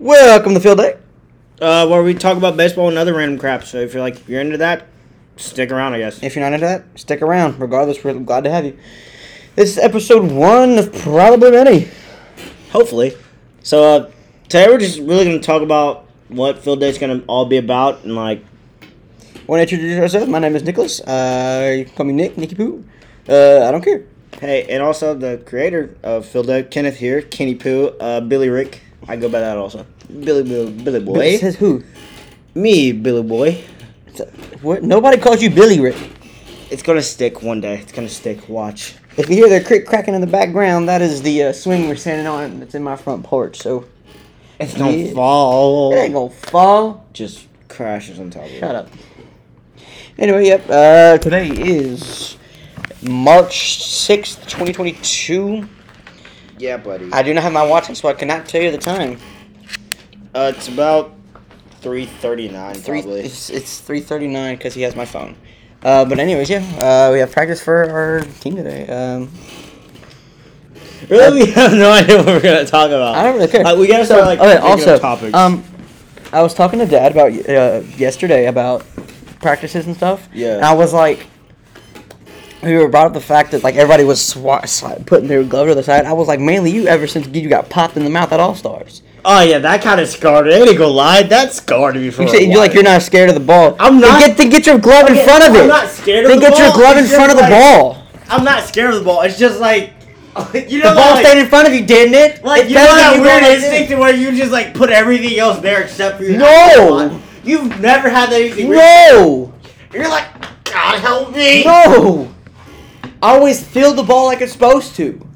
Welcome to Field Day. uh, where we talk about baseball and other random crap. So if you're like you're into that, stick around, I guess. If you're not into that, stick around. Regardless, we're glad to have you. This is episode one of probably many. Hopefully. So uh, today we're just really gonna talk about what field day's gonna all be about and like Want to introduce ourselves? My name is Nicholas. Uh, you can call me Nick, Nicky Poo. Uh, I don't care. hey, and also the creator of field day, Kenneth here, Kenny Poo, uh, Billy Rick. I go by that also. Billy Billy, Billy Boy. Says who? Me, Billy Boy. What? Nobody calls you Billy Rick. It's gonna stick one day. It's gonna stick. Watch. If you hear the crick cracking in the background, that is the uh, swing we're standing on. It's in my front porch, so It's gonna Yeah. fall. it ain't gonna fall. Just crashes on top of it. Shut up. Anyway, yep. Uh, today is March sixth, twenty twenty two. Yeah, buddy. I do not have my watch, so I cannot tell you the time. Uh, it's about three thirty nine, Three. probably. It's it's three thirty nine because he has my phone. Uh, but anyways, yeah. Uh, we have practice for our team today. Um, Really, we have no idea what we're gonna talk about. I don't really care. Uh, we gotta start like okay. Also, topics. um, I was talking to Dad about uh, yesterday about practices and stuff. Yeah. And I was like, we were brought up the fact that like everybody was swa- swa- putting their glove to the side. I was like, mainly you ever since you got popped in the mouth at All Stars. oh yeah, that kind of scarred. I ain't gonna lie, that scarred me for. You a say you're like you're not scared of the ball. I'm Then not- Get, then get your glove in front of I'm it. not scared of then the get your ball, glove in it's front of the ball. I'm not scared of the ball. It's just like you know, The ball like, stayed in front of you, didn't it? like It you know that you weird like instinct where you just like put everything else there except for your No! You've never had that where No. You're like, God help me. No. I always feel the ball like it's supposed to.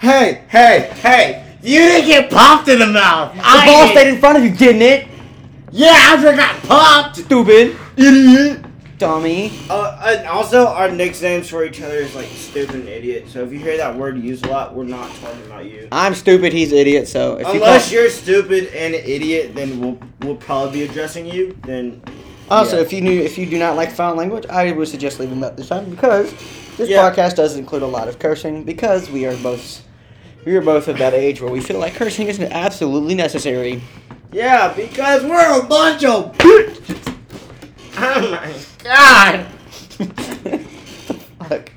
Hey, hey, hey! You didn't get popped in the mouth. The ball stayed in front of you, didn't it? Yeah, after I got popped. Stupid. Idiot. Dummy. Uh, and also, our nicknames for each other is like stupid and idiot. So if you hear that word used a lot, we're not talking about you. I'm stupid, he's idiot, so if you Unless call- you're stupid and an idiot, then we'll we'll probably be addressing you. Then Also, yeah. if you knew if you do not like foul language, I would suggest leaving that this time because this Yeah. podcast does include a lot of cursing because we are both we are both of that age where we feel like cursing isn't absolutely necessary. yeah, because we're a bunch of. oh my god. Fuck.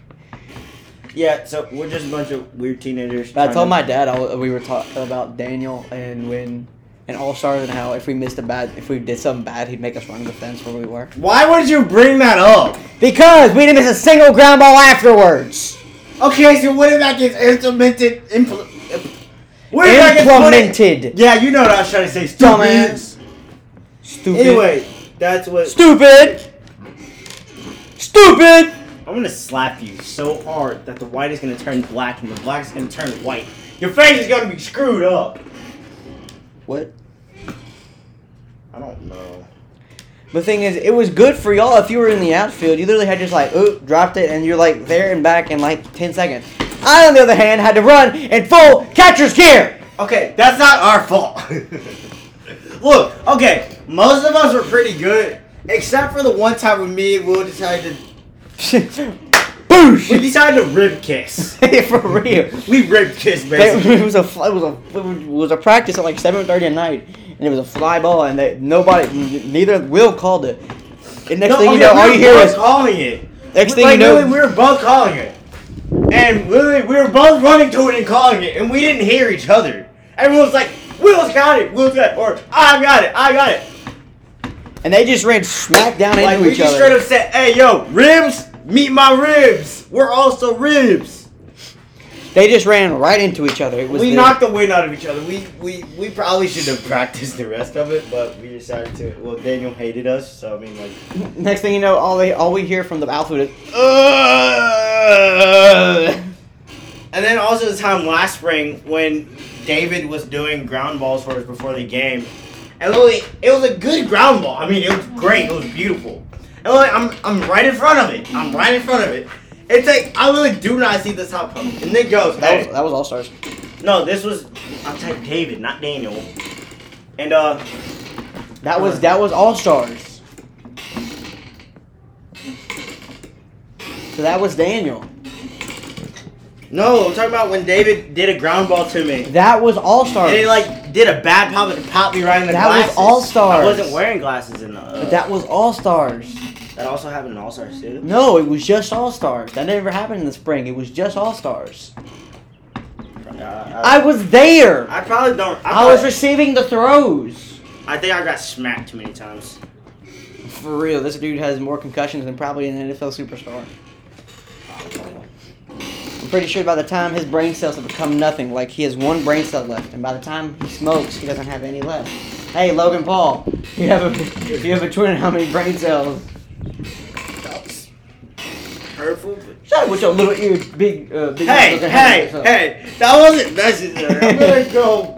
Yeah, so we're just a bunch of weird teenagers. I told to- my dad I, we were talking about Daniel and when and All Stars and how if we missed a bad if we did something bad he'd make us run the fence where we were. Why would you bring that up? Because we didn't miss a single ground ball afterwards. Okay, so what if that gets implemented? Impl- what if that gets Implemented. Yeah, you know what I was trying to say, stupid. Dumbass. Stupid. Anyway, that's what. Stupid. Stupid. I'm gonna slap you so hard that the white is gonna turn black and the black is gonna turn white. Your face is gonna be screwed up. What? I don't know. The thing is, it was good for y'all if you were in the outfield. You literally had just like, oop, dropped it, and you're like there and back in like 10 seconds. I, on the other hand, had to run in full catcher's gear. Okay, that's not our fault. Look, okay, most of us were pretty good, except for the one time when me and Will decided to, we Boosh! decided to rib kiss. For real. We rib kiss basically. it was a fl- it was a it was a practice at like 7:30 at night, and it was a fly ball, and they, nobody, neither Will called it. And next No, thing you okay, know, we all you hear is calling it. next We- thing like, you know, literally, we were both calling it, and literally, we were both running to it and calling it, and we didn't hear each other. Everyone was like, "Will's got it, Will's got it," or "I got it, I got it." and they just ran smack down Like into we just straight up said, "Hey, yo, ribs, meet my ribs. We're also ribs." They just ran right into each other. It was We the- knocked the wind out of each other. We we we probably should have practiced the rest of it, but we decided to. Well, Daniel hated us, so I mean, like. Next thing you know, all they all we hear from the outfield is, "Ugh." And then also the time last spring when David was doing ground balls for us before the game, and literally it was a good ground ball. I mean, it was great. It was beautiful. And literally, I'm I'm right in front of it. I'm right in front of it. It's like I really do not see the top coming. And Nick goes, that was that was all stars. no, this was I'll type David, not Daniel." And uh, That was that was all stars. So that was Daniel. No, I'm talking about when David did a ground ball to me. That was all stars. And it like did a bad pop and popped me right in the glass. That was. All-Stars. I wasn't wearing glasses in the. Uh, But that was All Stars. that also happened in All Stars too. No, it was just All Stars. That never happened in the spring. It was just All Stars. Uh, I was there. I probably don't. I, I was receiving the throws. I think I got smacked too many times. For real, this dude has more concussions than probably an NFL superstar. Pretty sure by the time his brain cells have become nothing, like he has one brain cell left, and by the time he smokes, he doesn't have any left. Hey, Logan Paul, you have a you have a twin. How many brain cells? Hurtful. Shut up with your little ear, big, uh, big. Hey, hey, hey! That wasn't necessary. I'm gonna go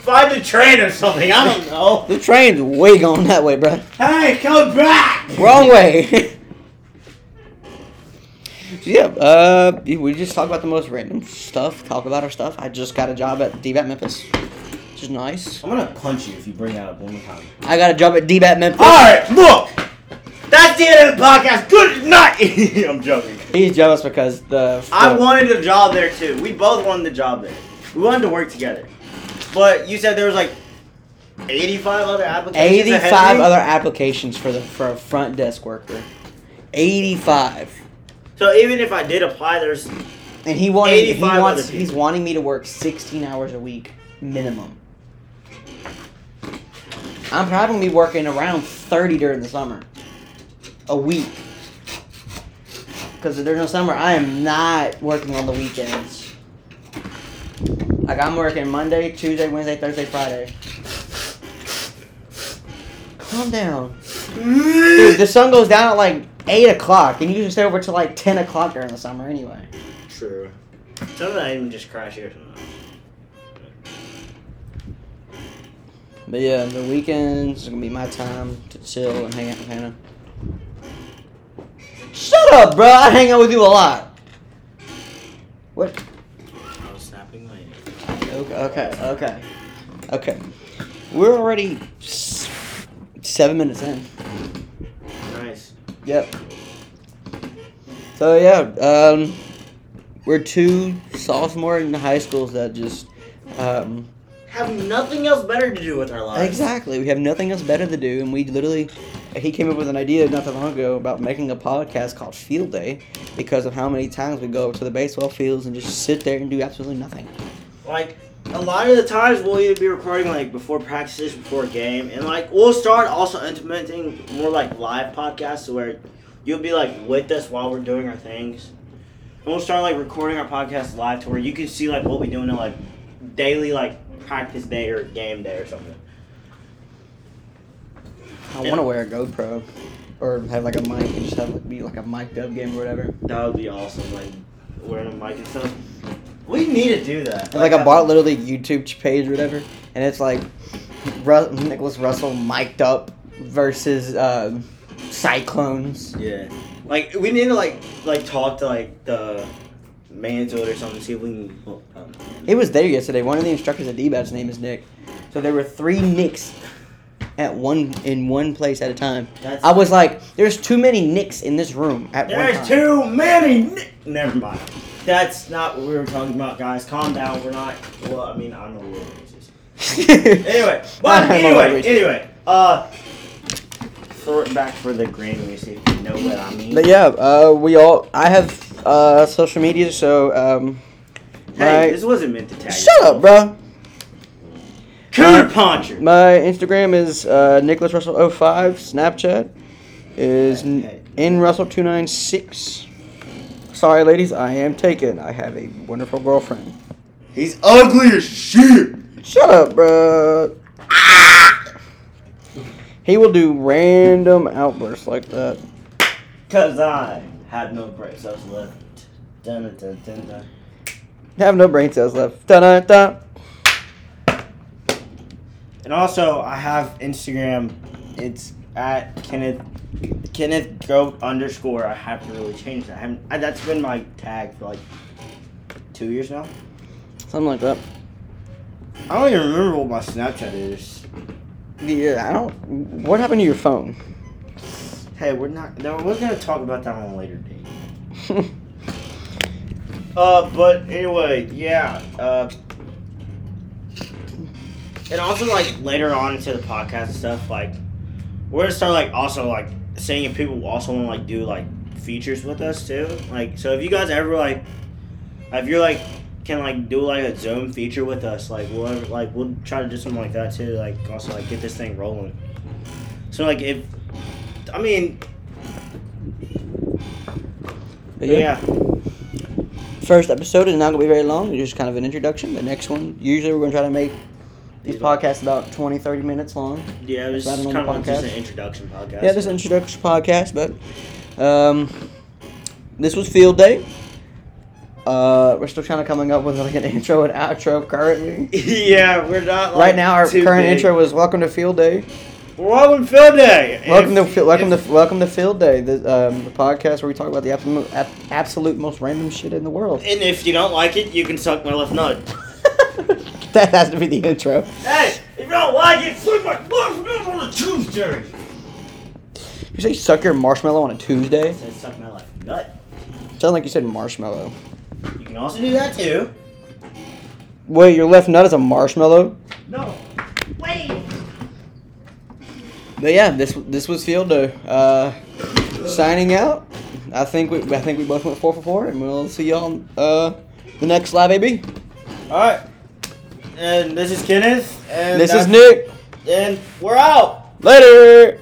find the train or something. I don't know. The train's way going that way, bro. Hey, come back! Wrong way. Yeah, uh, we just talk about the most random stuff. Talk about our stuff. I just got a job at DBAT Memphis, which is nice. I'm gonna punch you if you bring that up one more time. I got a job at DBAT Memphis. Alright, look! That's the end of the podcast. Good night! I'm joking. He's jealous because the. I wanted a job there too. We both wanted the job there. We wanted to work together. But you said there was like 85 other applications. Eighty-five other applications for the for a front desk worker. Eighty-five, So even if I did apply, there's and he wanted. He 85 wants he's wanting me to work sixteen hours a week minimum. I'm probably gonna be working around thirty during the summer, a week. Because there's no summer, I am not working on the weekends. Like I'm working Monday, Tuesday, Wednesday, Thursday, Friday. Calm down. Dude, the sun goes down at like 8 o'clock, and you can stay over till like 10 o'clock during the summer anyway. True. Some of that even just crash here sometimes. But yeah, the weekends are gonna be my time to chill and hang out with Hannah. Shut up, bro! I hang out with you a lot. What? I was snapping my Okay, okay, okay. Okay. We're already seven minutes in. Yep. So yeah, um, we're two sophomore in high schools that just, um, Have nothing else better to do with our lives. exactly. We have nothing else better to do, and we literally, he came up with an idea not that long ago about making a podcast called Field Day because of how many times we go over to the baseball fields and just sit there and do absolutely nothing. Like a lot of the times we'll either be recording like before practices, before game, and like we'll start also implementing more like live podcasts where you'll be like with us while we're doing our things. And we'll start like recording our podcast live to where you can see like what we're doing in like daily like practice day or game day or something. I want to wear a GoPro, or have like a mic and just have it be like a mic'd up game or whatever. That would be awesome, like wearing a mic and stuff. We need to do that. And like I bought literally YouTube page or whatever, and it's like Ru- Nicholas Russell mic'd up versus um, Cyclones. Yeah. Like we need to like like talk to like the man to it or something. See if we can. Well, um, He was there yesterday. One of the instructors at DBAT's name is Nick. So there were three Nicks at one in one place at a time. That's- I was like, "There's too many Nicks in this room at one There's time." too many. ni- Never mind. That's not what we were talking about, guys. Calm down. We're not. Well, I mean, I'm a little racist. Anyway, but anyway, anyway. Uh, throw it back for the see if you know what I mean. But yeah, uh, we all. I have uh, social media, so um, hey, my- this wasn't meant to tag. shut up, bro. Cooter puncher. My Instagram is uh, Nicholas Russell 05. Snapchat is Hey, hey. N Russell 296. Sorry, ladies, I am taken. I have a wonderful girlfriend. He's ugly as shit. Shut up, bro. He will do random outbursts like that. Cause I have no brain cells left. Dun, dun, dun, dun, dun. Have no brain cells left. Da da da. And also, I have Instagram. It's at Kenneth Kenneth Goat underscore. I have to really change that. I haven't, I, that's been my tag for like two years now. Something like that. I don't even remember what my Snapchat is. Yeah, I don't. What happened to your phone? Hey, we're not. No, we're gonna talk about that on a later date. Uh, but anyway, yeah. Uh, and also like later on into the podcast and stuff, like we're gonna start like also like saying if people also want to like do like features with us too. Like so, if you guys ever like, if you're like can like do like a Zoom feature with us, like we'll ever, like we'll try to do something like that too. Like also like get this thing rolling. So like if, I mean, But yeah. First episode is not gonna be very long. It's just kind of an introduction. The next one, usually we're gonna try to make these podcasts are about 20, 30 minutes long. Yeah, was That's kind of just an introduction podcast. Yeah, this is an introduction podcast, but um, this was field day. Uh, we're still trying to coming up with like an intro and outro currently. yeah, we're not like, right now, our current big. intro was "Welcome to Field Day." Welcome to Field Day. Welcome If- to welcome if- to welcome to Field Day, the um, the podcast where we talk about the absolute absolute most random shit in the world. And if you don't like it, you can suck my left nut. that has to be the intro. Hey, if you don't like it, suck my left nut on a Tuesday. You say suck your marshmallow on a Tuesday? I said suck my left nut. Sound like you said marshmallow. You can also do that too. Wait, your left nut is a marshmallow? No. Wait. But yeah, this this was field day. Uh, signing out. I think we I think we both went four for four, and we'll see y'all on uh, the next live AB. All right. And this is Kenneth. And This is Nick. And we're out. Later.